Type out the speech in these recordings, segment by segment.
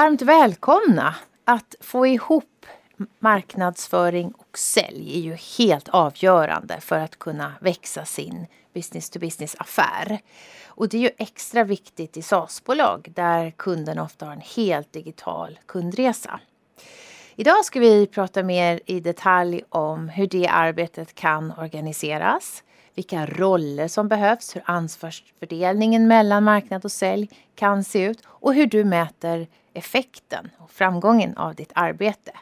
varmt välkomna. Att få ihop marknadsföring och sälj är ju helt avgörande för att kunna växa sin business to business affär. Och det är ju extra viktigt i SaaS-bolag där kunden ofta har en helt digital kundresa. Idag ska vi prata mer i detalj om hur det arbetet kan organiseras, vilka roller som behövs, hur ansvarsfördelningen mellan marknad och sälj kan se ut och hur du mäter effekten och framgången av ditt arbete.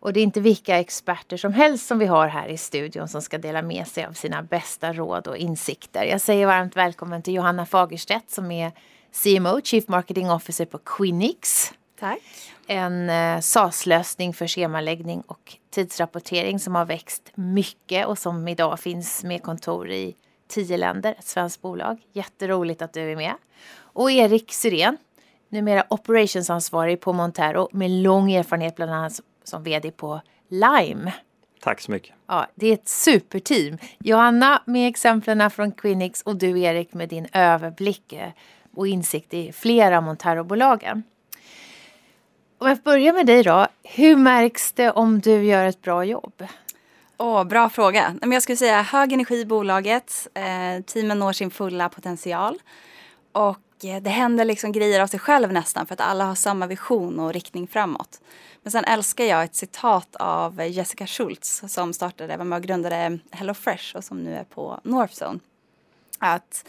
Och det är inte vilka experter som helst som vi har här i studion som ska dela med sig av sina bästa råd och insikter. Jag säger varmt välkommen till Johanna Fagerstedt som är CMO, Chief Marketing Officer på Quinix. Tack. En eh, SAS-lösning för schemaläggning och tidsrapportering som har växt mycket och som idag finns med kontor i tio länder, ett svenskt bolag. Jätteroligt att du är med. Och Erik Syrén, numera operationsansvarig på Montero med lång erfarenhet bland annat som vd på Lime. Tack så mycket. Ja, det är ett superteam. Johanna med exemplen från Quinix och du Erik med din överblick eh, och insikt i flera Montero-bolagen. Om jag börjar med dig då. Hur märks det om du gör ett bra jobb? Oh, bra fråga. Jag skulle säga hög energi i bolaget. Eh, teamen når sin fulla potential. Och det händer liksom grejer av sig själv nästan för att alla har samma vision och riktning framåt. Men sen älskar jag ett citat av Jessica Schultz som startade, var med och grundade HelloFresh och som nu är på Northzone. Att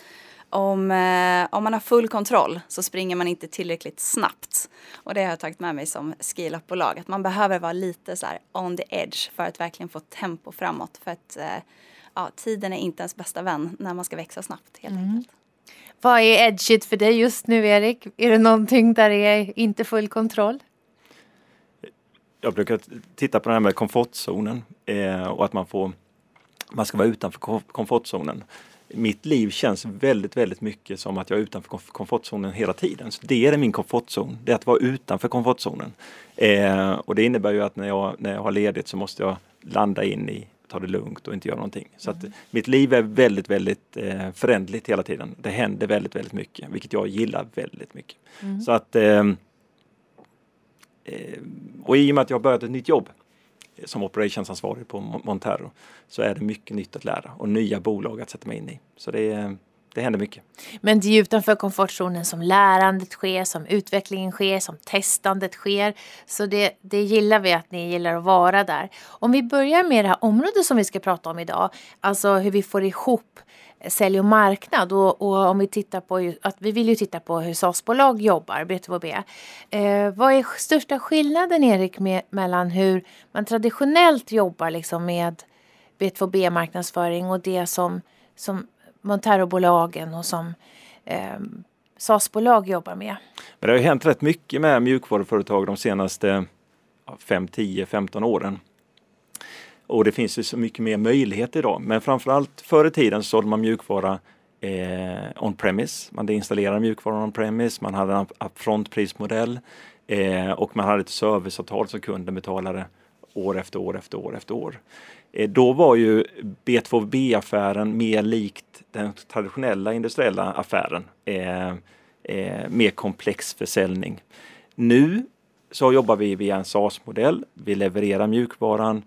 om, eh, om man har full kontroll så springer man inte tillräckligt snabbt. Och det har jag tagit med mig som scale-up-bolag. Att man behöver vara lite så on the edge för att verkligen få tempo framåt. För att eh, ja, tiden är inte ens bästa vän när man ska växa snabbt helt mm. enkelt. Vad är edgigt för dig just nu Erik? Är det någonting där det är inte full kontroll? Jag brukar titta på det här med komfortzonen eh, och att man får man ska vara utanför komfortzonen mitt liv känns väldigt, väldigt mycket som att jag är utanför komfortzonen hela tiden. Så det är min komfortzon, det är att vara utanför komfortzonen. Eh, och det innebär ju att när jag, när jag har ledigt så måste jag landa in i ta det lugnt och inte göra någonting. Så att mm. mitt liv är väldigt, väldigt eh, förändligt hela tiden. Det händer väldigt, väldigt mycket, vilket jag gillar väldigt mycket. Mm. Så att eh, eh och i och med att jag har börjat ett nytt jobb som operationsansvarig på Montero så är det mycket nytt att lära och nya bolag att sätta mig in i. Så det, det händer mycket. Men det är utanför komfortzonen som lärandet sker, som utvecklingen sker, som testandet sker. Så det, det gillar vi att ni gillar att vara där. Om vi börjar med det här området som vi ska prata om idag, alltså hur vi får ihop eh, sälj och marknad. Och, och, om vi tittar på att vi vill ju titta på hur SAS-bolag jobbar, B2B. Eh, vad är största skillnaden Erik med, mellan hur man traditionellt jobbar liksom med B2B marknadsföring och det som, som Monterobolagen och som eh, SAS-bolag jobbar med? Men det har ju hänt rätt mycket med mjukvaruföretag de senaste 5, 10, 15 åren. Och det finns ju så mycket mer möjligheter idag. Men framförallt förr i tiden sålde man mjukvara eh, on-premise. Man installerade mjukvaran on-premise, man hade en upfront-prismodell eh, och man hade ett serviceavtal som kunden betalade år efter år efter år efter år. Eh, då var ju B2B-affären mer likt den traditionella industriella affären. Eh, eh, mer komplex försäljning. Nu så jobbar vi via en SaaS-modell. Vi levererar mjukvaran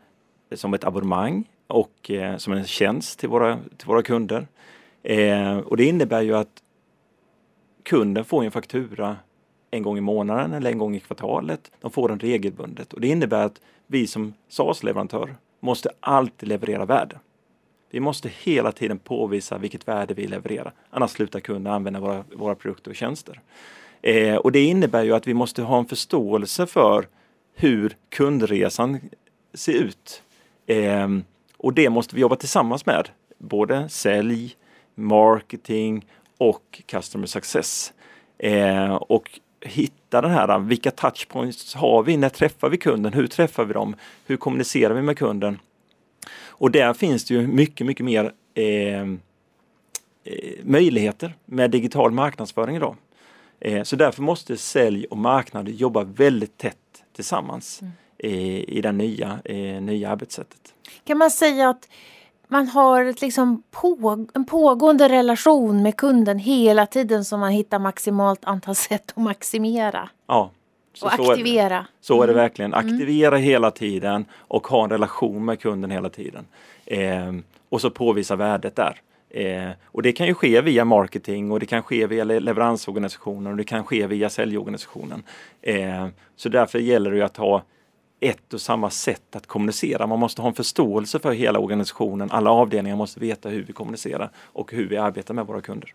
eh, som ett abonnemang och eh, som en tjänst till våra, till våra kunder. Eh, och det innebär ju att kunden får en faktura en gång i månaden eller en gång i kvartalet. De får den regelbundet och det innebär att vi som SaaS-leverantör måste alltid leverera värde. Vi måste hela tiden påvisa vilket värde vi levererar, annars slutar kunden använda våra, våra produkter och tjänster. Eh, och det innebär ju att vi måste ha en förståelse för hur kundresan ser ut Eh, och det måste vi jobba tillsammans med. Både sälj, marketing och customer success. Eh, och hitta den här, vilka touchpoints har vi? När träffar vi kunden? Hur träffar vi dem? Hur kommunicerar vi med kunden? Och där finns det ju mycket, mycket mer ehm, eh, möjligheter med digital marknadsföring idag. Eh, så därför måste sälj och marknad jobba väldigt tätt tillsammans. Mm i, i det nya, i nya arbetssättet. Kan man säga att man har ett liksom på, en pågående relation med kunden hela tiden som man hittar maximalt antal sätt att maximera? Ja, Så, och så är aktivera. Så är det verkligen. Aktivera hela tiden och ha en relation med kunden hela tiden. Eh, och så påvisa värdet där. Eh, och det kan ju ske via marketing och det kan ske via le- leveransorganisationen och det kan ske via säljorganisationen. Eh, så därför gäller det att ha ett och samma sätt att kommunicera. Man måste ha en förståelse för hela organisationen. Alla avdelningar måste veta hur vi kommunicerar och hur vi arbetar med våra kunder.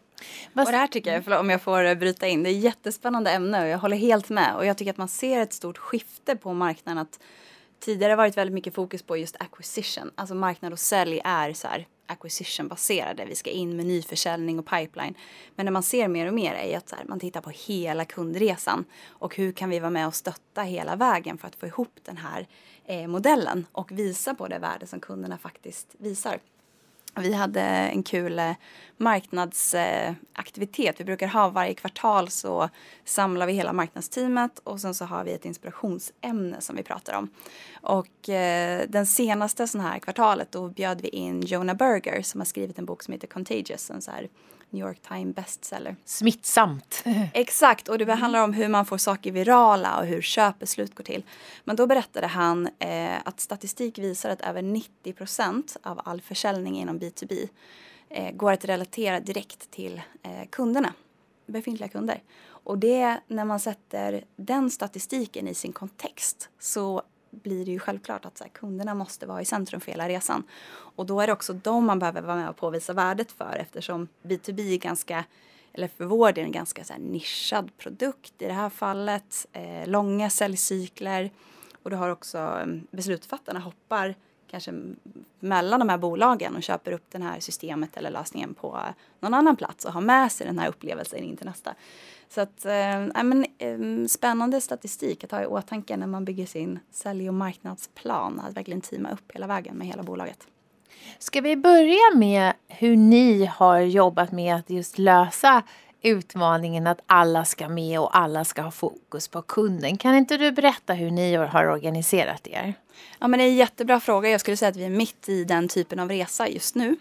Och det här tycker jag, förlåt, om jag får eh, bryta in, det är ett jättespännande ämne och jag håller helt med. Och jag tycker att man ser ett stort skifte på marknaden. Att tidigare har varit väldigt mycket fokus på just acquisition. Alltså marknad och sälj är så här acquisition-baserade. Vi ska in med nyförsäljning och pipeline. Men det man ser mer och mer är att här, man tittar på hela kundresan. Och hur kan vi vara med och stötta hela vägen för att få ihop den här eh, modellen och visa på det värde som kunderna faktiskt visar. Vi hade en kul eh, marknadsaktivitet. Vi brukar ha varje kvartal så samlar vi hela marknadsteamet och sen så har vi ett inspirationsämne som vi pratar om. Och eh, den senaste sån här kvartalet då bjöd vi in Jonah Berger som har skrivit en bok som heter Contagious, en så här New York Times bestseller. Smittsamt. Exakt, och det handlar om hur man får saker virala och hur köpbeslut går till. Men då berättade han eh, att statistik visar att över 90 procent av all försäljning inom B2B eh, går att relatera direkt till eh, kunderna, befintliga kunder. Och det, när man sätter den statistiken i sin kontext så blir det ju självklart att så här, kunderna måste vara i centrum för hela resan. Och då är det också dem man behöver vara med och påvisa värdet för eftersom B2B är ganska eller för vår del en ganska så här nischad produkt i det här fallet. Eh, långa säljcykler och du har också eh, beslutsfattarna hoppar kanske mellan de här bolagen och köper upp det här systemet eller lösningen på någon annan plats och har med sig den här upplevelsen in till nästa. Så att, äh, men, eh, spännande statistik att ha i åtanke när man bygger sin sälj och marknadsplan. Att verkligen teama upp hela vägen med hela bolaget. Ska vi börja med hur ni har jobbat med att just lösa utmaningen att alla ska med och alla ska ha fokus på kunden. Kan inte du berätta hur ni har organiserat er? Ja, men det är en jättebra fråga. Jag skulle säga att vi är mitt i den typen av resa just nu.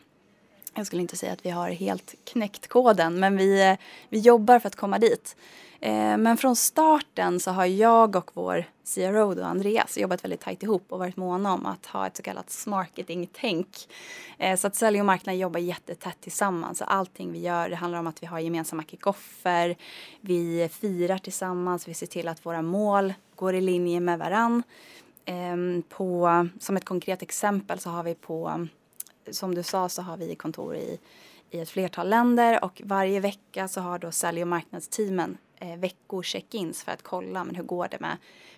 Jag skulle inte säga att vi har helt knäckt koden, men vi, eh, vi jobbar för att komma dit. Eh, men från starten så har jag och vår CRO då, Andreas jobbat väldigt tajt ihop och varit måna om att ha ett så kallat marketing-tänk. Eh, så att sälj och marknad jobbar jättetätt tillsammans. Så allting vi gör det handlar om att vi har gemensamma kickoffer, vi firar tillsammans, vi ser till att våra mål går i linje med varann. Ehm, på, som ett konkret exempel så har vi på som du sa så har vi kontor i, i ett flertal länder och varje vecka så har då sälj och marknadsteamen eh, veckor check-ins för att kolla men hur går det med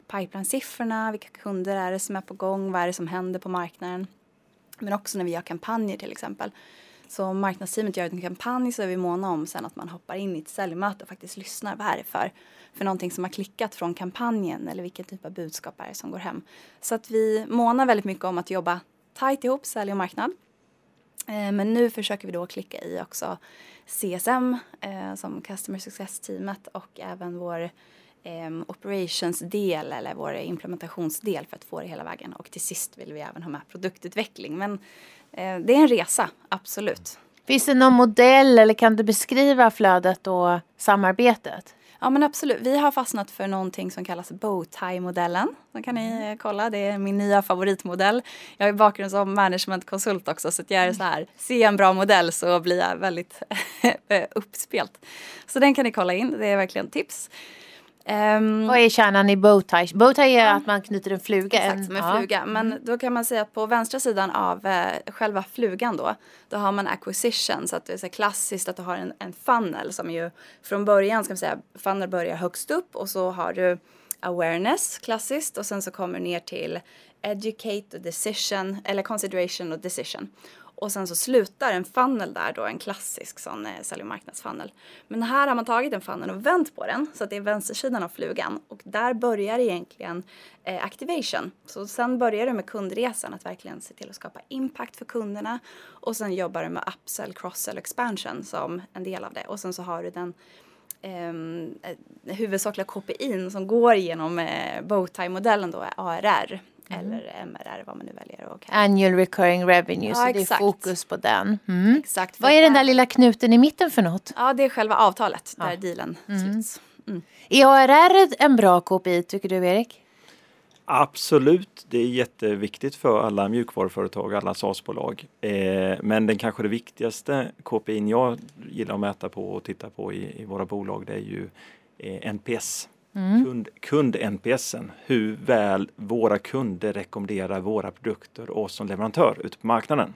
pipeline-siffrorna, vilka kunder är det som är på gång, vad är det som händer på marknaden. Men också när vi gör kampanjer till exempel. Så om marknadsteamet gör en kampanj så är vi måna om sen att man hoppar in i ett säljmöte och faktiskt lyssnar. Vad är det för, för någonting som har klickat från kampanjen eller vilken typ av budskap är det som går hem. Så att vi månar väldigt mycket om att jobba tajt ihop, sälj och marknad. Eh, men nu försöker vi då klicka i också CSM eh, som Customer Success-teamet och även vår eh, operationsdel eller vår implementationsdel för att få det hela vägen. Och till sist vill vi även ha med produktutveckling. Men eh, det är en resa, absolut. Finns det någon modell eller kan du beskriva flödet och samarbetet? Ja men absolut. Vi har fastnat för någonting som kallas Bowtie-modellen. Så kan ni eh, kolla, det är min nya favoritmodell. Jag ju bakgrund som managementkonsult också så att jag är så här, ser jag en bra modell så blir jag väldigt uppspelt. Så den kan ni kolla in, det är verkligen tips. Ehm, Vad är kärnan i bowtie? Bowtie är att man knyter en fluga. Exakt, som en ja. fluga. Men då kan man säga att på vänstra sidan av eh, själva flugan då, då har man acquisition. Så att det är så klassiskt att du har en, en funnel som ju från början, ska man säga, funnel börjar högst upp och så har du awareness klassiskt och sen så kommer du ner till educate och decision, eller consideration och decision. Och sen så slutar en funnel där då, en klassisk sån eh, sälj och marknadsfunnel. Men här har man tagit en funnel och vänt på den så att det är vänstersidan av flugan. Och där börjar egentligen eh, activation. Så sen börjar du med kundresan, att verkligen se till att skapa impact för kunderna. Och sen jobbar du med upsell, cross-sell, expansion som en del av det. Och sen så har du den ehm, eh, huvudsakliga KPIn som går genom eh, Bowtie-modellen då, ARR. Eller MRR, vad man nu väljer det. Annual recurring revenue, Ja, så det är exakt. fokus på den. Mm. Exakt. Vad är den där- lilla knuten i mitten för något? Ja, det är själva avtalet där Ja. dealen Mm. sluts. Mm. Är ARR en bra KPI tycker du Erik? Absolut, det är jätteviktigt för alla mjukvaruföretag, alla SaaS-bolag. Eh, men den kanske det viktigaste KPI jag gillar att mäta på och titta på i, i våra bolag det är ju eh, NPS. Mm. Kund, kund-NPSen, hur väl våra kunder rekommenderar våra produkter och oss som leverantör ute på marknaden.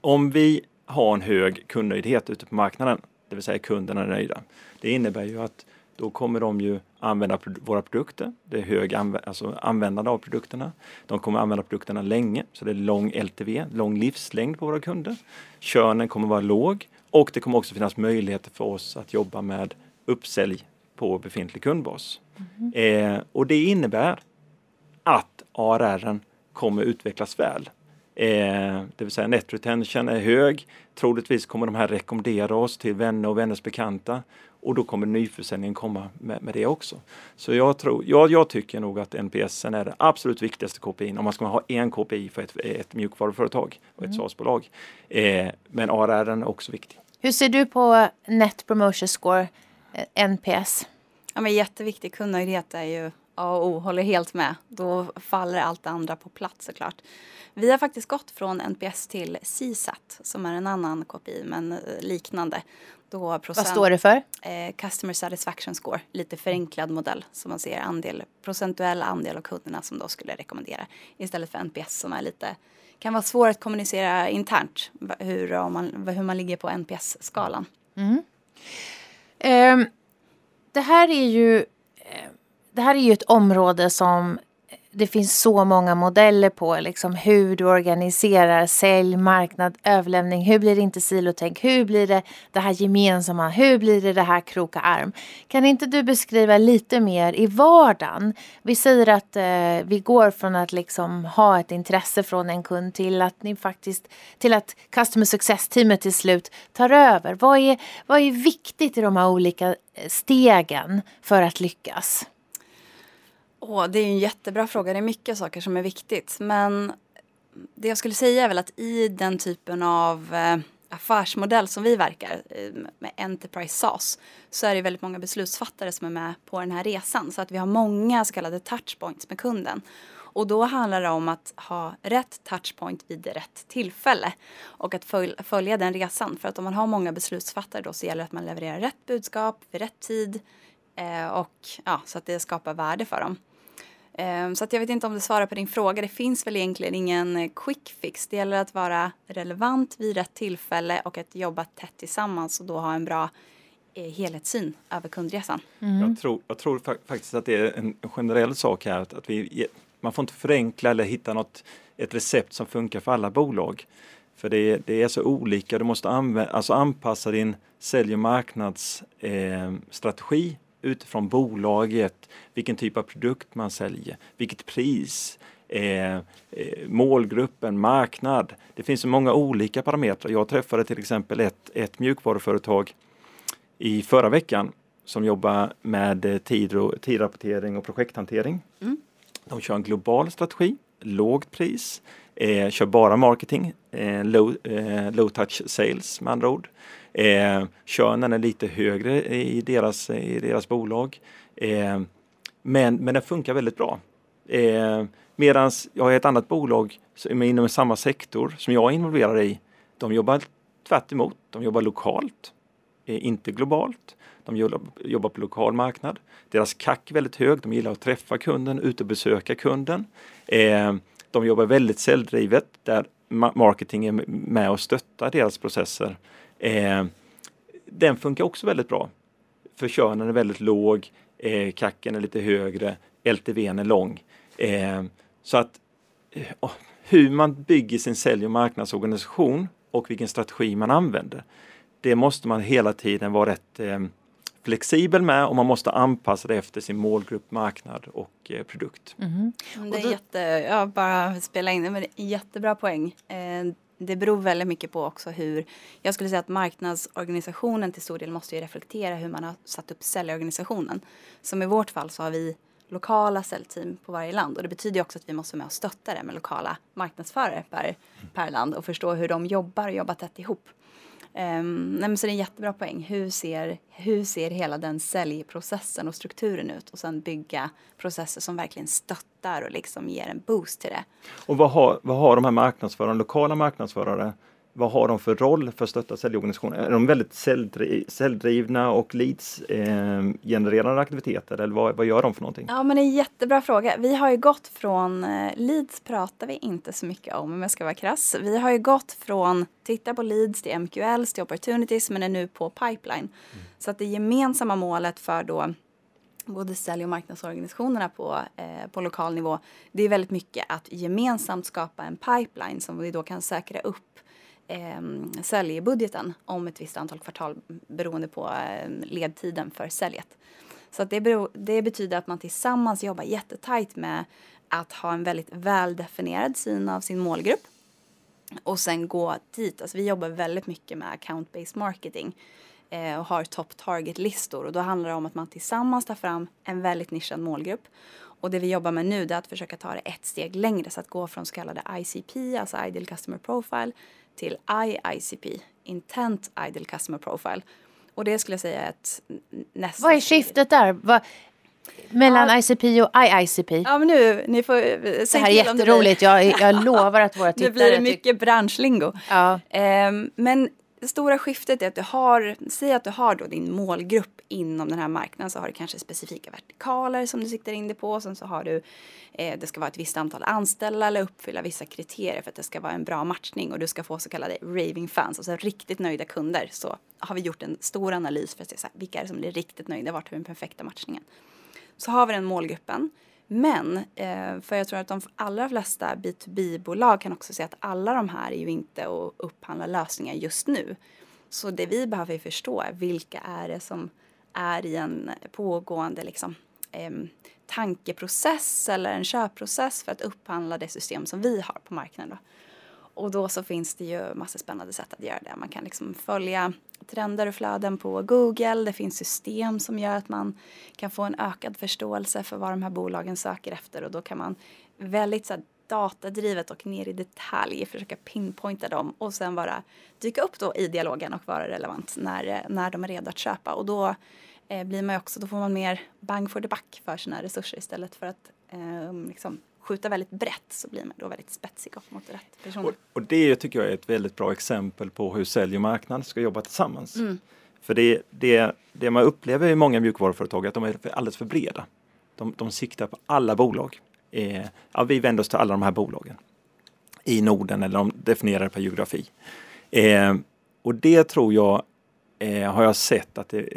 Om vi har en hög kundnöjdhet ute på marknaden, det vill säga kunderna är nöjda. Det innebär ju att då kommer de ju använda våra produkter. Det är hög anv alltså användande av produkterna. De kommer använda produkterna länge, så det är lång LTV, lång livslängd på våra kunder. Körnen kommer vara låg och det kommer också finnas möjligheter för oss att jobba med uppsälj på befintlig kundbas. Mm. Eh, och det innebär att ARR kommer utvecklas väl. Eh, det vill säga net retention är hög. Troligtvis kommer de här rekommendera oss till vänner och vänners bekanta och då kommer nyförsäljningen komma med, med det också. Så jag, tror, jag, jag tycker nog att NPS är det absolut viktigaste KPI om man ska ha en KPI för ett, ett mjukvaruföretag och ett mm. SaaS-bolag. Eh, men ARR är också viktig. Hur ser du på Net Promotion Score, NPS? Ja, men jätteviktig kundnöjdhet är ju A och O, håller helt med. Då faller allt det andra på plats såklart. Vi har faktiskt gått från NPS till CSAT som är en annan KPI men eh, liknande. Då procent, Vad står det för? Eh, Customer Satisfaction Score, lite förenklad modell som man ser andel, procentuell andel av kunderna som då skulle rekommendera istället för NPS som är lite kan vara svårt att kommunicera internt hur, man, hur man ligger på NPS-skalan. Mm. Ehm, det här är ju eh, det här är ju ett område som det finns så många modeller på liksom hur du organiserar sälj, marknad, överlämning. Hur blir det inte silotänk? Hur blir det det här gemensamma? Hur blir det det här kroka arm? Kan inte du beskriva lite mer i vardagen? Vi säger att eh, vi går från att liksom ha ett intresse från en kund till att ni faktiskt till att customer success teamet till slut tar över. Vad är, vad är viktigt i de här olika eh, stegen för att lyckas? Oh, det är en jättebra fråga. Det är mycket saker som är viktigt. Men det jag skulle säga är väl att i den typen av eh, affärsmodell som vi verkar eh, med Enterprise SaaS så är det väldigt många beslutsfattare som är med på den här resan. Så att vi har många så kallade touchpoints med kunden. Och då handlar det om att ha rätt touchpoint vid rätt tillfälle och att följa den resan. För att om man har många beslutsfattare då så gäller det att man levererar rätt budskap vid rätt tid och ja, så att det skapar värde för dem. Ehm, så att jag vet inte om det svarar på din fråga. Det finns väl egentligen ingen eh, quick fix. Det gäller att vara relevant vid rätt tillfälle och att jobba tätt tillsammans och då ha en bra eh, helhetssyn över kundresan. Mm. Jag, tror, jag tror faktiskt att det är en generell sak här att vi, man får inte förenkla eller hitta något, ett recept som funkar för alla bolag. För det är, det är så olika, du måste använda, alltså anpassa din sälj och marknadsstrategi eh, utifrån bolaget, vilken typ av produkt man säljer, vilket pris, eh, eh, målgruppen, marknad. Det finns så många olika parametrar. Jag träffade till exempel ett, ett mjukvaruföretag i förra veckan som jobbar med eh, tid och, tidrapportering och projekthantering. Mm. De kör en global strategi, lågt pris, eh, kör bara marketing, eh, low, low touch sales med andra ord. Eh, könen är lite högre i deras, i deras bolag. Eh, men, men den funkar väldigt bra. Eh, Medan jag har ett annat bolag som är inom samma sektor som jag är involverad i. De jobbar tvärt emot. De jobbar lokalt, eh, inte globalt. De jobbar på lokal marknad. Deras CAC är väldigt hög. De gillar att träffa kunden, ut och besöka kunden. Eh, de jobbar väldigt säljdrivet där marketing är med och stöttar deras processer. Eh, den funkar också väldigt bra. För könen är väldigt låg, eh, kacken är lite högre, LTVn är lång. Eh, så att eh, hur man bygger sin sälj och marknadsorganisation och vilken strategi man använder. Det måste man hela tiden vara rätt eh, flexibel med och man måste anpassa det efter sin målgrupp, marknad och eh, produkt. Mm. Det är jätte, jag bara spela in det, men det är jättebra poäng. Eh, det beror väldigt mycket på också hur, jag skulle säga att marknadsorganisationen till stor del måste ju reflektera hur man har satt upp säljorganisationen. Som i vårt fall så har vi lokala säljteam på varje land och det betyder också att vi måste med och stötta det med lokala marknadsförare per, per land och förstå hur de jobbar och jobbar tätt ihop. Um, nej men så det är en jättebra poäng. Hur ser, hur ser hela den säljprocessen och strukturen ut? Och sen bygga processer som verkligen stöttar och liksom ger en boost till det. Och vad har, vad har de här marknadsförarna, lokala marknadsförare, vad har de för roll för att stötta säljorganisationer? Är de väldigt säljdrivna och leads-genererande eh, aktiviteter eller vad, vad gör de för någonting? Ja men det är en jättebra fråga. Vi har ju gått från, eh, leads pratar vi inte så mycket om om jag ska vara krass. Vi har ju gått från titta på leads till MQLs till opportunities men är nu på pipeline. Mm. Så att det gemensamma målet för då både sälj och marknadsorganisationerna på, eh, på lokal nivå, det är väldigt mycket att gemensamt skapa en pipeline som vi då kan säkra upp eh, säljbudgeten om ett visst antal kvartal beroende på eh, ledtiden för säljet. Så att det, beror, det betyder att man tillsammans jobbar jättetajt med att ha en väldigt väldefinierad syn av sin målgrupp och sen gå dit. Alltså vi jobbar väldigt mycket med account-based marketing eh, och har top target-listor och då handlar det om att man tillsammans tar fram en väldigt nischad målgrupp och det vi jobbar med nu är att försöka ta det ett steg längre så att gå från så kallade ICP, alltså Ideal Customer Profile, till IICP, Intent Ideal Customer Profile. Och det skulle jag säga är ett nästa Vad är skiftet där? Vad, mellan ja. ICP och IICP? Ja men nu, ni får eh, Det här är jätteroligt, jag, jag lovar att våra tittare... Nu blir det mycket branschlingo. Ja. Um, men det stora skiftet är att du har, säg att du har då din målgrupp inom den här marknaden så har du kanske specifika vertikaler som du siktar in dig på. Sen så har du, eh, det ska vara ett visst antal anställda eller uppfylla vissa kriterier för att det ska vara en bra matchning och du ska få så kallade raving fans, alltså riktigt nöjda kunder. Så har vi gjort en stor analys för att se så här, vilka är det som blir riktigt nöjda, vart har vi den perfekta matchningen. Så har vi den målgruppen men, eh, för jag tror att de allra flesta B2B-bolag kan också se att alla de här är ju inte att upphandla lösningar just nu. Så det vi behöver förstå är vilka är det som är i en pågående liksom, tankeprocess eller en köpprocess för att upphandla det system som vi har på marknaden. Då. Och då så finns det ju massa spännande sätt att göra det. Man kan liksom följa trender och flöden på Google. Det finns system som gör att man kan få en ökad förståelse för vad de här bolagen söker efter och då kan man väldigt så här, datadrivet och ner i detalj försöka pinpointa dem och sen bara dyka upp då i dialogen och vara relevant när, när de är redo att köpa och då eh, blir man också, då får man mer bang for the buck för sina resurser istället för att eh, liksom skjuta väldigt brett så blir man då väldigt spetsig och mot rätt personer. Och, och, det tycker jag är ett väldigt bra exempel på hur sälj och marknad ska jobba tillsammans. Mm. För det, det, det man upplever i många mjukvaruföretag är att de är alldeles för breda. De, de siktar på alla bolag. Eh, ja, vi vänder oss till alla de här bolagen i Norden eller de definierar per geografi. Eh, och det tror jag eh, har jag sett att det,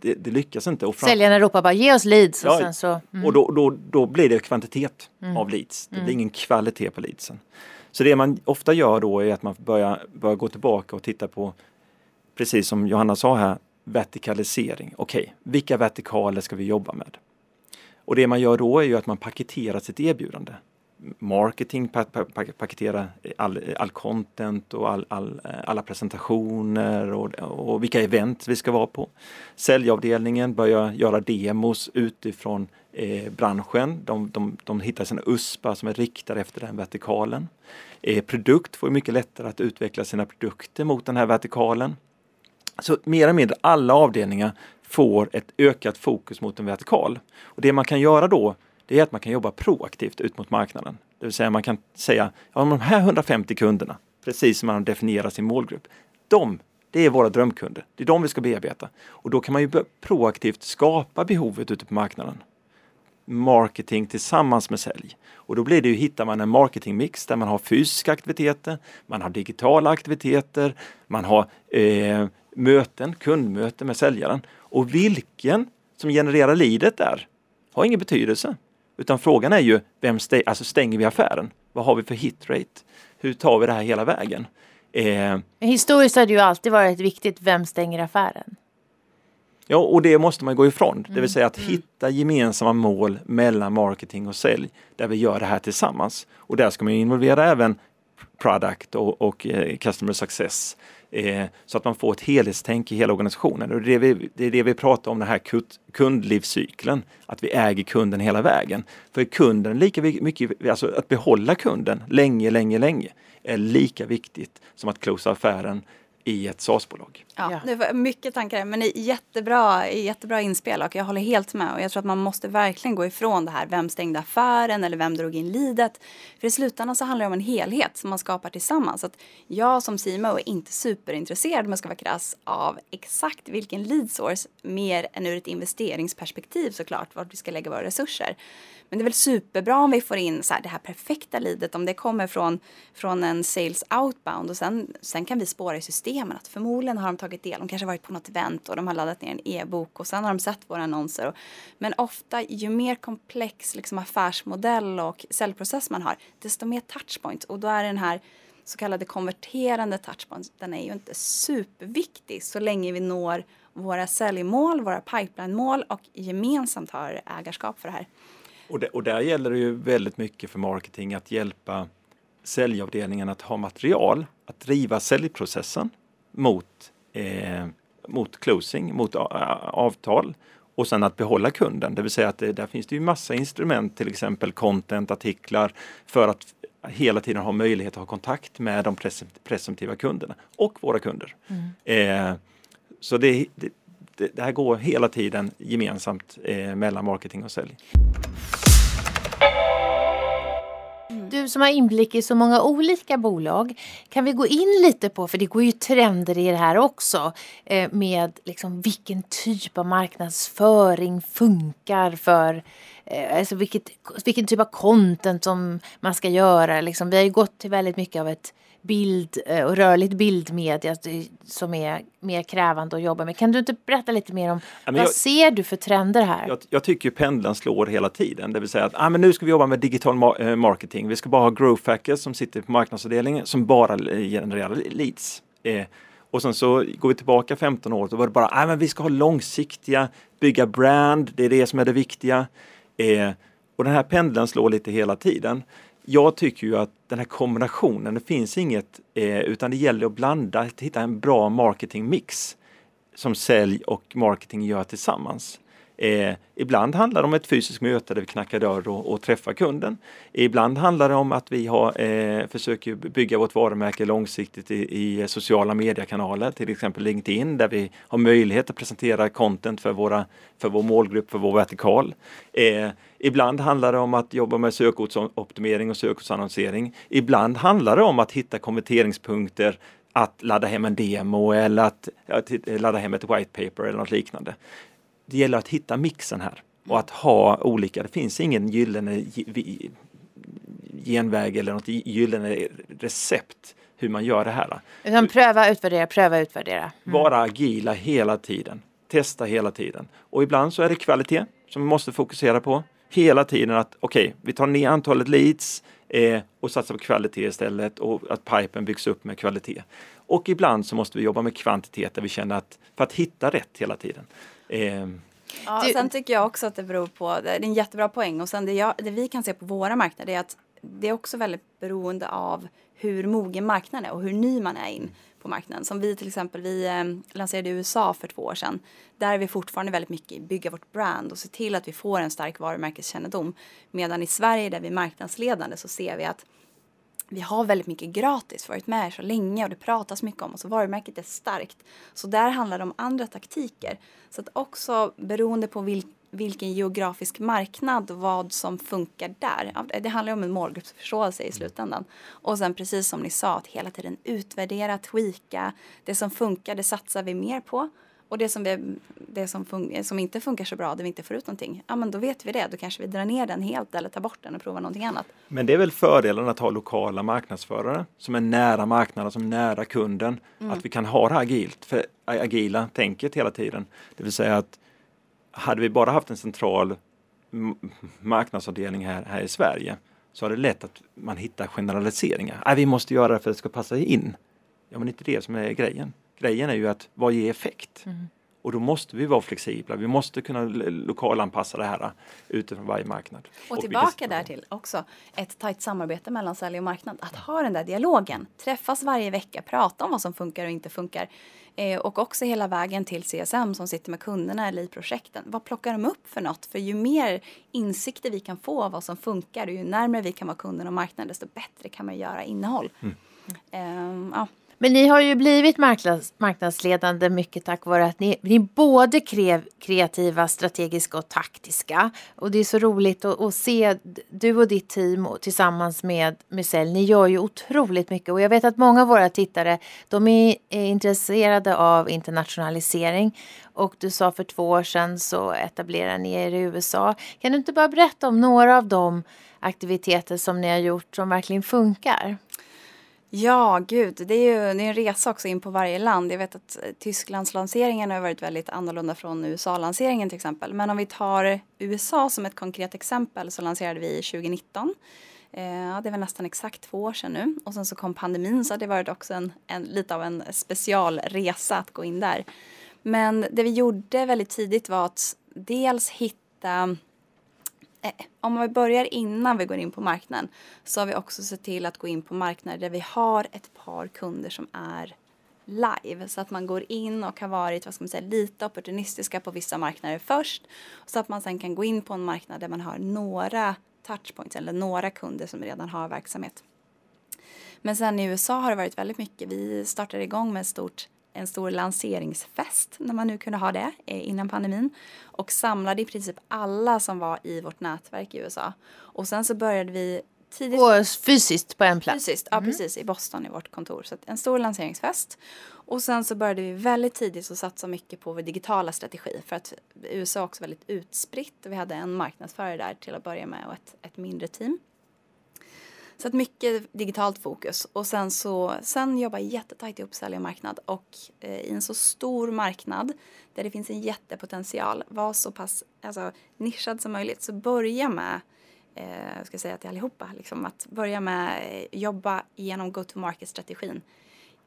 det, det lyckas inte. Och fram... Säljarna ropar bara ge oss leads och sen så... Mm. Och då, då, då blir det kvantitet mm. av leads. Det blir mm. ingen kvalitet på leadsen. Så det man ofta gör då är att man börjar, börjar gå tillbaka och titta på, precis som Johanna sa här, vertikalisering. Okej, okay, vilka vertikaler ska vi jobba med? Och det man gör då är ju att man paketerar sitt erbjudande marketing paketera all, all content och all, all, eh, alla presentationer och, och, vilka event vi ska vara på. Säljavdelningen börjar göra demos utifrån eh, branschen. De, de, de hittar sina USPar som är riktade efter den vertikalen. Eh, produkt får mycket lättare att utveckla sina produkter mot den här vertikalen. Så mer eller mindre alla avdelningar får ett ökat fokus mot en vertikal. Och Det man kan göra då det är att man kan jobba proaktivt ut mot marknaden. Det vill säga man kan säga, ja de här 150 kunderna, precis som man definierar sin målgrupp, de, det är våra drömkunder. Det är de vi ska bearbeta. Och då kan man ju proaktivt skapa behovet ute på marknaden. Marketing tillsammans med sälj. Och då blir det ju, hittar man en marketingmix där man har fysiska aktiviteter, man har digitala aktiviteter, man har eh, möten, kundmöten med säljaren. Och vilken som genererar leadet där har ingen betydelse. Utan frågan är ju, vem stä alltså stänger vi affären? Vad har vi för hitrate? Hur tar vi det här hela vägen? Eh, Historiskt har det ju alltid varit viktigt, vem stänger affären? Ja, och det måste man gå ifrån. Mm. Det vill mm. säga att mm. hitta gemensamma mål mellan marketing och sälj där vi gör det här tillsammans. Och där ska man involvera även product och, och eh, customer success Eh, så att man får ett helhetstänk i hela organisationen. Och det, är det, vi, det är det vi pratar om, den här kundlivscykeln. Att vi äger kunden hela vägen. För kunden, lika mycket, alltså att behålla kunden länge, länge, länge är lika viktigt som att closea affären i ett SaaS-bolag. Ja, Ja. Det var mycket tankar men det är jättebra, jättebra inspel och jag håller helt med. Och jag tror att man måste verkligen gå ifrån det här, vem stängde affären eller vem drog in lidet. För i slutändan så handlar det om en helhet som man skapar tillsammans. Så att jag som CMO är inte superintresserad, om jag ska vara krass, av exakt vilken lead source, mer än ur ett investeringsperspektiv såklart, vart vi ska lägga våra resurser. Men det är väl superbra om vi får in så här, det här perfekta leadet, om det kommer från, från en sales outbound och sen, sen kan vi spåra i systemen att förmodligen har de tagit del, de kanske varit på något event och de har laddat ner en e-bok och sen har de sett våra annonser. Och, men ofta ju mer komplex liksom, affärsmodell och säljprocess man har, desto mer touchpoint och då är den här så kallade konverterande touchpoints, den är ju inte superviktig så länge vi når våra säljmål, våra pipeline-mål och gemensamt har ägarskap för det här. Och, det, och där gäller det ju väldigt mycket för marketing att hjälpa säljavdelningen att ha material att driva säljprocessen mot, eh, mot closing, mot avtal och sen att behålla kunden. Det vill säga att det, där finns det ju massa instrument, till exempel content, artiklar för att hela tiden ha möjlighet att ha kontakt med de presum- presumtiva kunderna och våra kunder. Eh, så det, det, det, eh, det här går hela tiden gemensamt eh, mellan marketing och sälj. Mm. Du som har inblick i så många olika bolag, kan vi gå in lite på, för det går ju trender i det här också, eh, med liksom vilken typ av marknadsföring funkar för eh, Alltså vilket, vilken typ av content som man ska göra. Liksom. Vi har ju gått till väldigt mycket av ett bild eh, och rörligt bildmedia som är mer krävande att jobba med. Kan du inte berätta lite mer om men vad jag- ser du för trender här? Jag, jag tycker pendeln slår hela tiden. Det vill säga att ah, men nu ska vi jobba med digital ma- eh, marketing. Vi ska bara ha growth hackers som sitter på marknadsavdelningen som bara genererar leads. Eh, och sen så går vi tillbaka 15 år, då var det bara ah, men vi ska ha långsiktiga, bygga brand, det är det som är det viktiga. Eh, och den här pendeln slår lite hela tiden. Jag tycker ju att den här kombinationen, det finns inget, eh, utan det gäller att blanda, att hitta en bra marketingmix som sälj och marketing gör tillsammans. Eh, ibland handlar det om ett fysiskt möte där vi knackar dörr och, och träffar kunden. Ibland handlar det om att vi har, eh, försöker bygga vårt varumärke långsiktigt i, i sociala mediekanaler, till exempel LinkedIn, där vi har möjlighet att presentera content för, våra, för vår målgrupp, för vår vertikal. Eh, ibland handlar det om att jobba med sökordsoptimering och sökordsannonsering. Ibland handlar det om att hitta konverteringspunkter att ladda hem en demo eller att, att ladda hem ett white paper eller något liknande. Det gäller att hitta mixen här och att ha olika, det finns ingen gyllene genväg eller något gyllene recept hur man gör det här. Utan pröva, utvärdera, pröva, utvärdera. Vara agila hela tiden. Testa hela tiden. Och ibland så är det kvalitet som vi måste fokusera på. Hela tiden att okej, vi tar ner antalet leads eh, och satsar på kvalitet istället och att pipen byggs upp med kvalitet. Och ibland så måste vi jobba med kvantitet där vi känner att för att hitta rätt hela tiden. Eh, Ja, Du- sen tycker jag också att det beror på, det är en jättebra poäng och sen det, jag, det vi kan se på våra marknader är att det är också väldigt beroende av hur mogen marknaden är och hur ny man är in på marknaden. Som vi till exempel, vi eh, lanserade i USA för två år sedan. Där är vi fortfarande väldigt mycket i bygga vårt brand och se till att vi får en stark varumärkeskännedom. Medan i Sverige där vi är marknadsledande så ser vi att vi har väldigt mycket gratis, varit med så länge och det pratas mycket om oss och varumärket är starkt. Så där handlar det om andra taktiker. Så att också beroende på vil, vilken geografisk marknad och vad som funkar där. Det handlar om en målgruppsförståelse i slutändan. Och sen precis som ni sa, att hela tiden utvärdera, tweaka. Det som funkar, det satsar vi mer på. Och det som, vi, det som, fun- som inte funkar så bra, där vi inte får ut någonting, ja men då vet vi det. Då kanske vi drar ner den helt eller tar bort den och provar någonting annat. Men det är väl fördelen att ha lokala marknadsförare som är nära marknaden, som är nära kunden. Att vi kan ha det agilt, för agila tänket hela tiden. Det vill säga att hade vi bara haft en central marknadsavdelning här, här i Sverige så är det lätt att man hittar generaliseringar. Nej, vi måste göra det för att det ska passa in. Ja, men inte det som är grejen. Grejen är ju att vad ger effekt? Och då måste vi vara flexibla. Vi måste kunna lokalanpassa det här utifrån varje marknad. Och vilken tillbaka situation. där till också ett tajt samarbete mellan sälj och marknad. Att ha den där dialogen, träffas varje vecka, prata om vad som funkar och inte funkar. Eh, och också hela vägen till CSM som sitter med kunderna eller i projekten. Vad plockar de upp för något? För ju mer insikter vi kan få av vad som funkar och ju närmare vi kan vara kunden och marknaden desto bättre kan man göra innehåll. Mm. Ehm, ja. Men ni har ju blivit marknads, marknadsledande mycket tack vare att ni, ni är både kreativa, strategiska och taktiska. Och det är så roligt att, att se du och ditt team och, tillsammans med Musell. Ni gör ju otroligt mycket och jag vet att många av våra tittare de är, är intresserade av internationalisering. Och du sa för två år sedan så etablerade ni er i USA. Kan du inte bara berätta om några av de aktiviteter som ni har gjort som verkligen funkar? Ja, gud, det är ju det är en resa också in på varje land. Jag vet att eh, Tysklands lanseringen har varit väldigt annorlunda från USA-lanseringen till exempel. Men om vi tar USA som ett konkret exempel så lanserade vi 2019. Eh, det är nästan exakt två år sedan nu. Och sen så kom pandemin så det varit också en, en, lite av en specialresa att gå in där. Men det vi gjorde väldigt tidigt var att dels hitta Eh, om vi börjar innan vi går in på marknaden så har vi också sett till att gå in på marknader där vi har ett par kunder som är live så att man går in och har varit vad ska man säga, lite opportunistiska på vissa marknader först så att man sen kan gå in på en marknad där man har några touchpoints eller några kunder som redan har verksamhet. Men sen i USA har det varit väldigt mycket. Vi startade igång med ett stort en stor lanseringsfest när man nu kunde ha det eh, innan pandemin och samlade i princip alla som var i vårt nätverk i USA. Och sen så började vi tidigt. Och fysiskt på en plats? Fysiskt, ja mm. precis i Boston i vårt kontor. Så en stor lanseringsfest. Och sen så började vi väldigt tidigt att satsa mycket på vår digitala strategi för att USA också väldigt utspritt och vi hade en marknadsförare där till att börja med och ett, ett mindre team. Så att mycket digitalt fokus. Och sen så sen jobba jättetajt ihop sälj och marknad och eh, i en så stor marknad där det finns en jättepotential. Var så pass alltså, nischad som möjligt. Så börja med eh, ska säga till allihopa liksom att börja med eh, jobba genom go-to-market strategin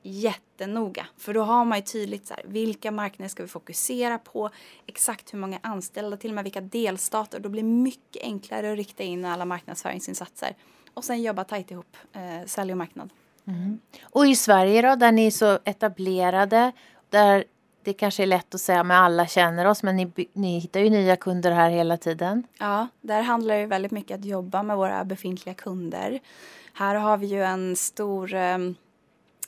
jättenoga. För då har man ju tydligt så här, vilka marknader ska vi fokusera på, exakt hur många anställda, till och med vilka delstater. Då blir det mycket enklare att rikta in alla marknadsföringsinsatser och sen jobba tajt ihop eh, sälj och marknad. Mm. Och i Sverige då, där ni är så etablerade, där det kanske är lätt att säga att alla känner oss men ni, ni hittar ju nya kunder här hela tiden. Ja, där handlar det väldigt mycket att jobba med våra befintliga kunder. Här har vi ju en stor eh,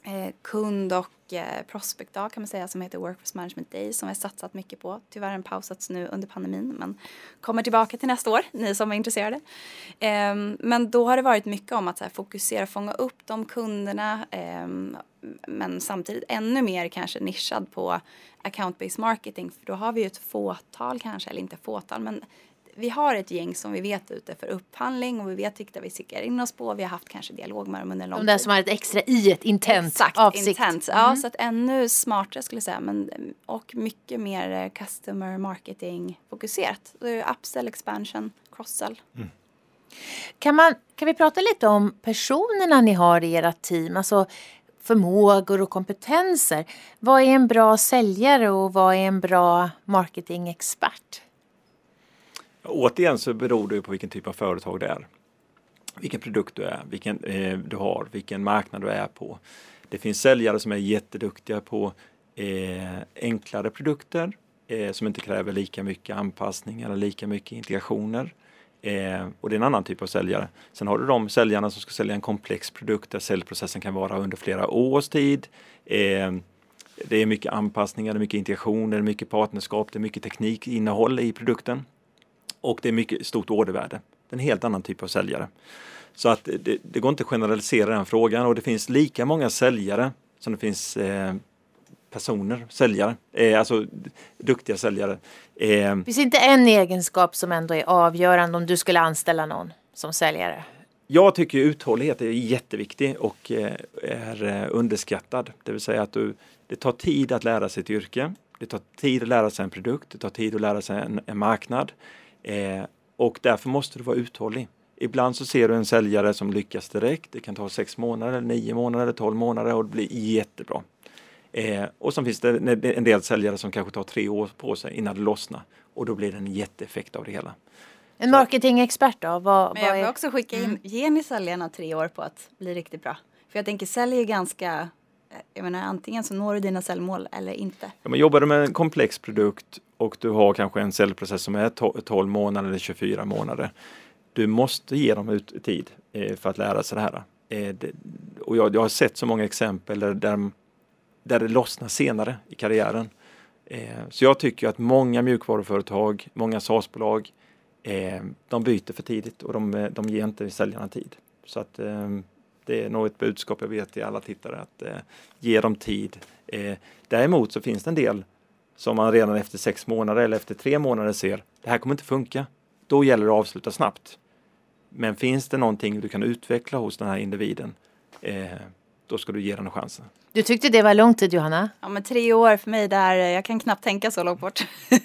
eh kund och eh, prospect-dag kan man säga som heter Workforce Management Day som vi har satsat mycket på. Tyvärr har den pausats nu under pandemin men kommer tillbaka till nästa år, ni som är intresserade. Eh, men då har det varit mycket om att här, fokusera, fånga upp de kunderna eh, men samtidigt ännu mer kanske nischad på account-based marketing för då har vi ju ett fåtal kanske, eller inte fåtal men vi har ett gäng som vi vet är ute för upphandling och vi vet vilka vi siktar in oss på. Vi har haft kanske dialog med dem under en lång tid. De där som har ett extra i ett intent Exakt, avsikt. Intent. Ja, mm. så att ännu smartare skulle jag säga. Men, och mycket mer eh, customer marketing fokuserat. Upsell, expansion, cross-sell. Mm. Kan, man, kan vi prata lite om personerna ni har i ert team? Alltså förmågor och kompetenser. Vad är en bra säljare och vad är en bra marketingexpert? Återigen så beror det på vilken typ av företag det är. Vilken produkt du är, vilken eh, du har, vilken marknad du är på. Det finns säljare som är jätteduktiga på eh, enklare produkter eh, som inte kräver lika mycket anpassning eller lika mycket integrationer. Eh, och det är en annan typ av säljare. Sen har du de säljarna som ska sälja en komplex produkt där säljprocessen kan vara under flera års tid. Eh, det är mycket anpassningar, det är mycket integrationer, det är mycket partnerskap, det är mycket teknikinnehåll i produkten och det är mycket stort ordervärde. Det är en helt annan typ av säljare. Så att det, det går inte att generalisera den frågan och det finns lika många säljare som det finns eh, personer, säljare, eh, alltså duktiga säljare. Eh, finns inte en egenskap som ändå är avgörande om du skulle anställa någon som säljare? Jag tycker uthållighet är jätteviktig och eh, är eh, underskattad. Det vill säga att du, det tar tid att lära sig ett yrke. Det tar tid att lära sig en produkt. Det tar tid att lära sig en, en marknad. Eh, och därför måste du vara uthållig. Ibland så ser du en säljare som lyckas direkt. Det kan ta sex månader, nio månader, eller tolv månader och det blir jättebra. Eh, och sen finns det en del säljare som kanske tar tre år på sig innan det lossnar och då blir det en jätteeffekt av det hela. En marketingexpert då? Vad, Men jag vill också skicka in, mm. ger ni säljarna tre år på att bli riktigt bra? För jag tänker sälj är ganska jag menar, antingen så når du dina säljmål eller inte. Ja, men jobbar du med en komplex produkt och du har kanske en säljprocess som är 12 månader eller 24 månader. Du måste ge dem ut tid eh, för att lära sig det här. Eh, och jag, jag har sett så många exempel där, där, där det lossnar senare i karriären. Eh, så jag tycker att många mjukvaruföretag, många SaaS-bolag, de byter för tidigt och de, de ger inte säljarna tid. Så att det är nog ett budskap jag vet till alla tittare att ge dem tid. Däremot så finns det en del som man redan efter sex månader eller efter tre månader ser, det här kommer inte funka. Då gäller det att avsluta snabbt. Men finns det någonting du kan utveckla hos den här individen, eh, då ska du ge den chansen. Du tyckte det var lång tid Johanna? Ja men tre år för mig där, jag kan knappt tänka så långt bort.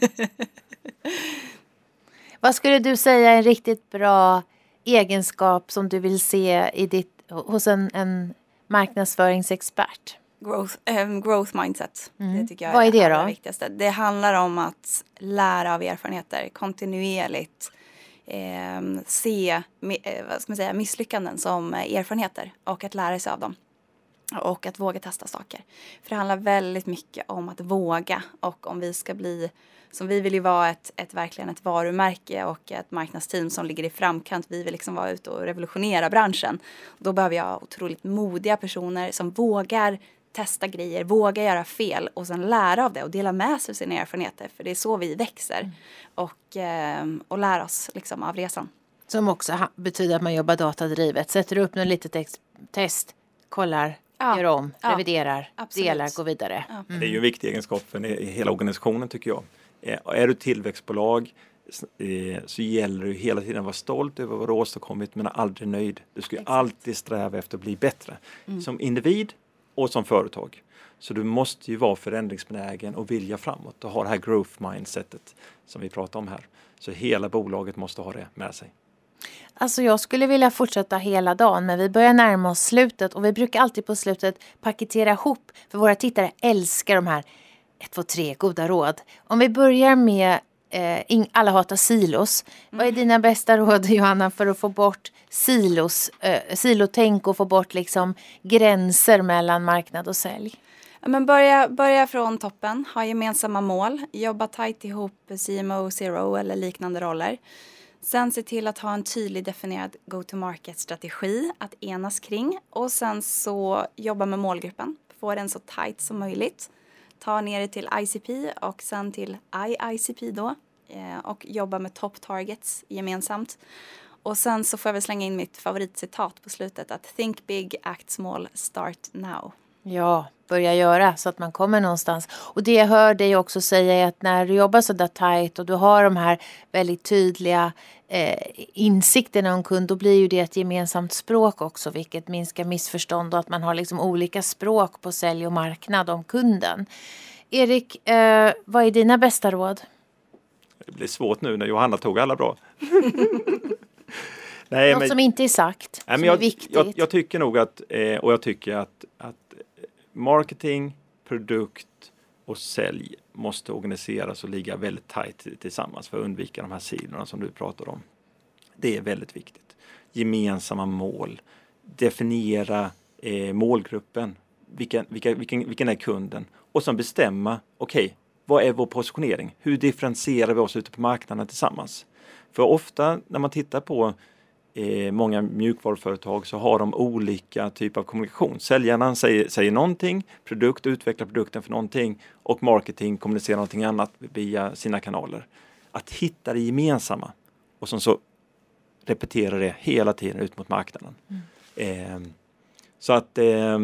Vad skulle du säga är en riktigt bra egenskap som du vill se i ditt, hos en, en marknadsföringsexpert? Growth, um, growth mindset. Mm. Det tycker jag Vad är det det då? viktigaste. Det handlar om att lära av erfarenheter kontinuerligt. Eh, se vad ska man säga, misslyckanden som erfarenheter och att lära sig av dem. Och att våga testa saker. För det handlar väldigt mycket om att våga och om vi ska bli som vi vill ju vara ett, ett verkligen ett varumärke och ett marknadsteam som ligger i framkant. Vi vill liksom vara ute och revolutionera branschen. Då behöver jag otroligt modiga personer som vågar testa grejer, våga göra fel och sen lära av det och dela med sig av sina erfarenheter. För det är så vi växer mm. och, eh, och lär oss liksom av resan. Som också betyder att man jobbar datadrivet. Sätter upp något litet test, kollar, ja. gör om, ja. reviderar, Absolut. delar, går vidare. Ja. Mm. Det är ju en viktig egenskap för hela organisationen tycker jag. Eh, är du tillväxtbolag eh, så gäller det hela tiden att vara stolt över vad du åstadkommit men aldrig nöjd. Du ska alltid sträva efter att bli bättre. Mm. Som individ och som företag. Så du måste ju vara förändringsbenägen och vilja framåt och ha det här growth mindsetet som vi pratar om här. Så hela bolaget måste ha det med sig. Alltså jag skulle vilja fortsätta hela dagen men vi börjar närma oss slutet och vi brukar alltid på slutet paketera ihop för våra tittare älskar de här 1, 2, 3 goda råd. Om vi börjar med eh, alla hatar silos. Mm. Vad är dina bästa råd Johanna för att få bort silos, eh, silotänk och få bort liksom gränser mellan marknad och sälj? Men börja, börja från toppen, ha gemensamma mål, jobba tajt ihop CMO, CRO eller liknande roller. Sen se till att ha en tydlig definierad go-to-market-strategi att enas kring och sen så jobba med målgruppen, få den så tight som möjligt. Ta ner det till ICP och sen till IICP då Eh, och jobba med top targets gemensamt. Och sen så får jag väl slänga in mitt favoritcitat på slutet att think big, act small, start now. Ja, börja göra så att man kommer någonstans. Och det jag hör dig också säga är att när du jobbar så där tajt och du har de här väldigt tydliga eh, insikterna om kund, då blir ju det ett gemensamt språk också, vilket minskar missförstånd och att man har liksom olika språk på sälj och marknad om kunden. Erik, eh, vad är dina bästa råd? Det blir svårt nu när Johanna tog alla bra. Nej, Något men, som inte är sagt, nej, som jag, är viktigt. Jag, jag, tycker nog att, eh, och jag tycker att, att marketing, produkt och sälj måste organiseras och ligga väldigt tajt tillsammans för att undvika de här sidorna som du pratar om. Det är väldigt viktigt. Gemensamma mål, definiera eh, målgruppen, vilken, vilka, vilken, vilken är kunden och sen bestämma, okej, okay, vad är vår positionering? Hur differentierar vi oss ute på marknaden tillsammans? För ofta när man tittar på eh, många mjukvaruföretag så har de olika typer av kommunikation. Säljaren säger, säger någonting, produkt utvecklar produkten för någonting och marketing kommunicerar någonting annat via sina kanaler. Att hitta det gemensamma och som så repetera det hela tiden ut mot marknaden. Mm. Eh, så att eh,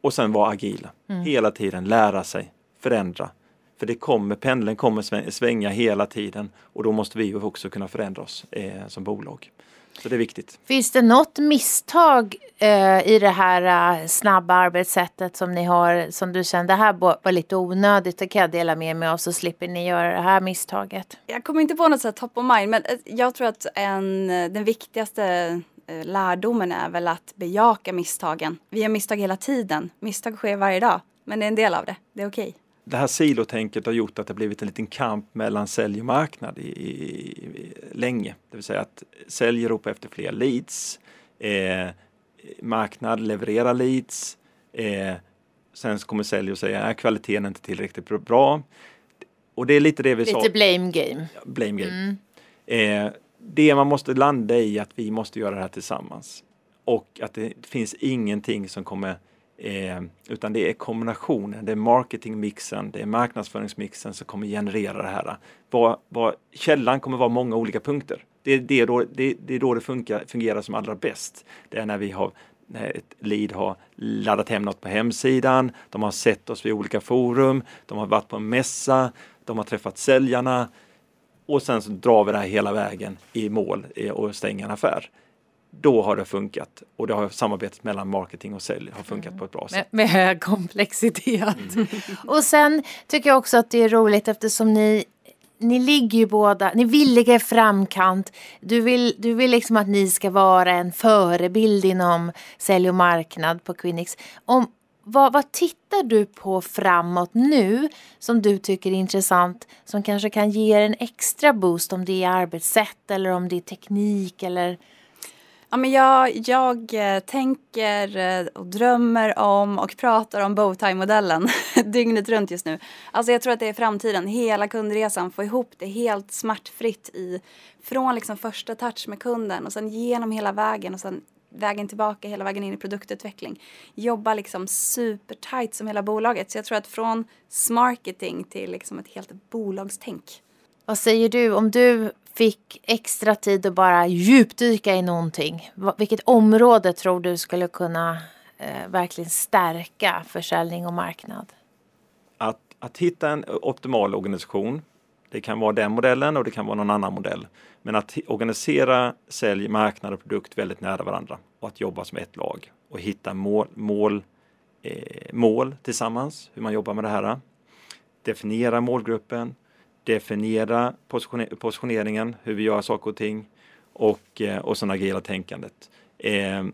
och sen vara agila. Mm. Hela tiden lära sig, förändra, för det kommer, pendeln kommer svänga hela tiden och då måste vi också kunna förändra oss eh, som bolag. Så det är viktigt. Finns det något misstag eh, i det här uh, snabba arbetssättet som ni har som du kände här var lite onödigt? Det kan jag dela med mig av så slipper ni göra det här misstaget. Jag kommer inte på något så top of mind men eh, jag tror att en, den viktigaste lärdomen är väl att bejaka misstagen. Vi gör misstag hela tiden. Misstag sker varje dag. Men det är en del av det. Det är okej. Okay det här silotänket har gjort att det blivit en liten kamp mellan sälj och marknad i, i, i länge. Det vill säga att sälj ropar efter fler leads, eh, marknad levererar leads, eh, sen kommer sälj och säger att kvaliteten är inte tillräckligt bra. Och det är lite det vi lite sa. Lite blame game. Blame game. Mm. Eh, det man måste landa i att vi måste göra det här tillsammans. och att det finns ingenting som kommer Eh, utan det är kombinationen, det är marketingmixen, det är marknadsföringsmixen som kommer generera det här. Var, var, källan kommer vara många olika punkter. Det är, det då, det, det, är då det funkar, fungerar som allra bäst. Det är när vi har när ett lead har laddat hem något på hemsidan, de har sett oss vid olika forum, de har varit på en mässa, de har träffat säljarna och sen så drar vi det här hela vägen i mål eh, och stänger en affär då har det funkat och det har samarbetet mellan marketing och sälj har funkat mm. på ett bra sätt. Med, med hög komplexitet. Mm. och sen tycker jag också att det är roligt eftersom ni ni ligger ju båda, ni vill ligga i framkant. Du vill, du vill liksom att ni ska vara en förebild inom sälj och marknad på Quinix. Om, vad, vad tittar du på framåt nu som du tycker är intressant som kanske kan ge er en extra boost om det är arbetssätt eller om det är teknik eller Ja, men jag, jag eh, tänker eh, och drömmer om och pratar om Bowtie-modellen dygnet runt just nu. Alltså jag tror att det är framtiden. Hela kundresan, få ihop det helt smärtfritt i, från liksom första touch med kunden och sen genom hela vägen och sen vägen tillbaka hela vägen in i produktutveckling. Jobba liksom supertight som hela bolaget. Så jag tror att från smarketing till liksom ett helt bolagstänk. Vad säger du om du fick extra tid att bara djupdyka i någonting, vilket område tror du skulle kunna eh, verkligen stärka försäljning och marknad? Att, att hitta en optimal organisation, det kan vara den modellen och det kan vara någon annan modell. Men att organisera sälj, marknad och produkt väldigt nära varandra och att jobba som ett lag och hitta mål, mål, eh, mål tillsammans, hur man jobbar med det här. Definiera målgruppen, definiera positioneringen, hur vi gör saker och ting och, eh, och sen agila tänkandet. Eh,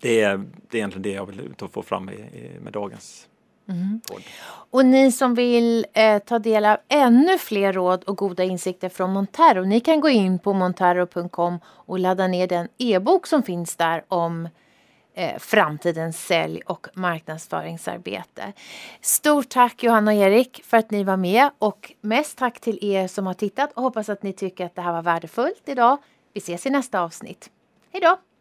det, är, det är egentligen det jag vill få fram med dagens Mm. Och ni som vill eh, ta del av ännu fler råd och goda insikter från Montero, ni kan gå in på montero.com och ladda ner den e-bok som finns där om eh, framtidens sälj och marknadsföringsarbete. Stort tack Johanna och Erik för att ni var med och mest tack till er som har tittat och hoppas att ni tycker att det här var värdefullt idag. Vi ses i nästa avsnitt. Hej då!